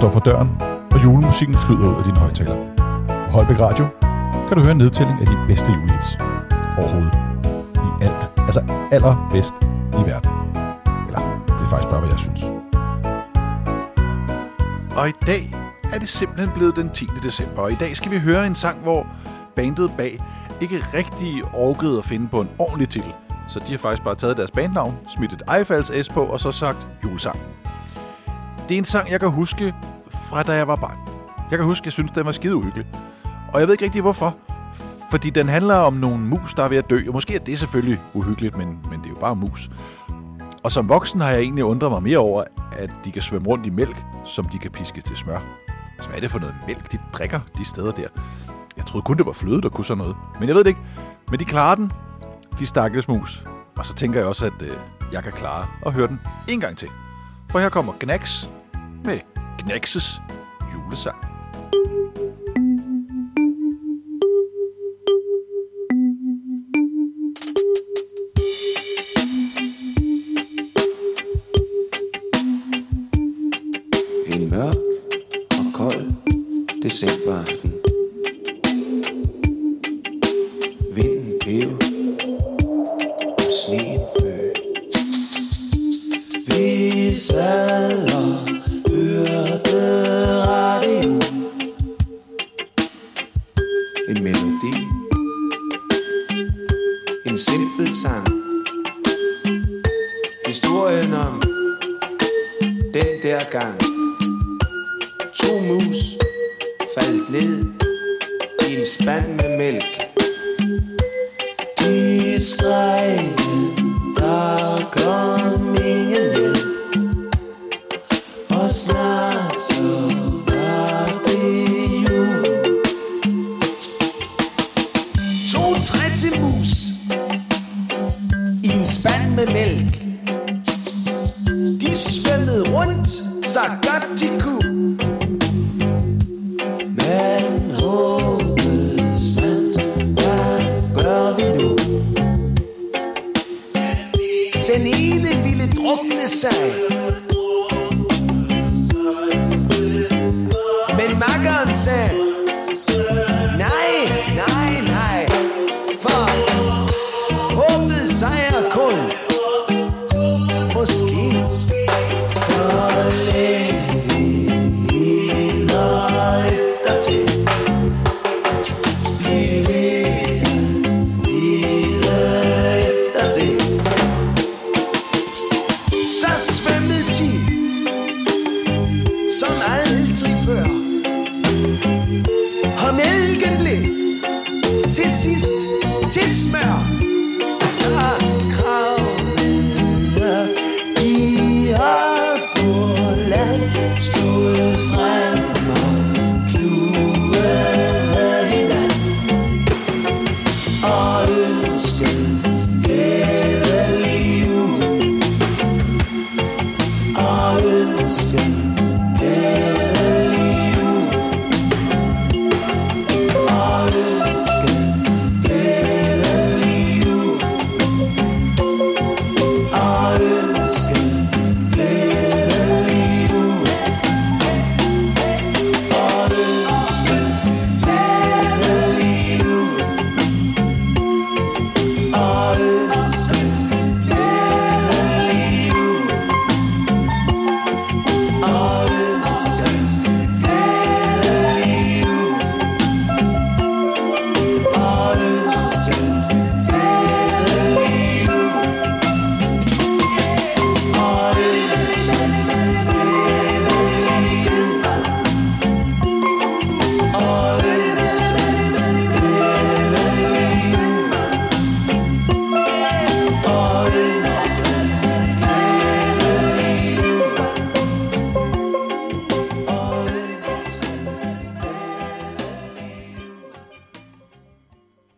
står for døren, og julemusikken flyder ud af din højtaler. På Holbæk Radio kan du høre en nedtælling af de bedste julehits overhovedet. I alt. Altså allerbedst i verden. Eller, det er faktisk bare, hvad jeg synes. Og i dag er det simpelthen blevet den 10. december, og i dag skal vi høre en sang, hvor bandet bag ikke rigtig orkede at finde på en ordentlig titel. Så de har faktisk bare taget deres bandnavn, smidt et Eiffels S på, og så sagt julesang. Det er en sang, jeg kan huske fra da jeg var barn. Jeg kan huske, at jeg synes, den var skide uhyggelig. Og jeg ved ikke rigtig hvorfor. Fordi den handler om nogle mus, der er ved at dø. Og måske er det selvfølgelig uhyggeligt, men, men det er jo bare mus. Og som voksen har jeg egentlig undret mig mere over, at de kan svømme rundt i mælk, som de kan piske til smør. Altså, hvad er det for noget mælk, de drikker de steder der? Jeg troede kun, det var fløde, der kunne sådan noget. Men jeg ved det ikke. Men de klarer den, de stakkels mus. Og så tænker jeg også, at øh, jeg kan klare at høre den en gang til. For her kommer Gnax med Knækses julesang. En mørk og kold decemberaften. Vinden pev og sneen føg. Vi sad melodi. En simpel sang. Historien om den der gang. To mus faldt ned i en spand med mælk. De så godt de kunne. Men håbet sandt, hvad gør vi nu? Den ene ville drukne sig. Men makkeren sagde, svømmede de som aldrig før. Og mælken blev til sidst til smør. Så kravede de op på land, stod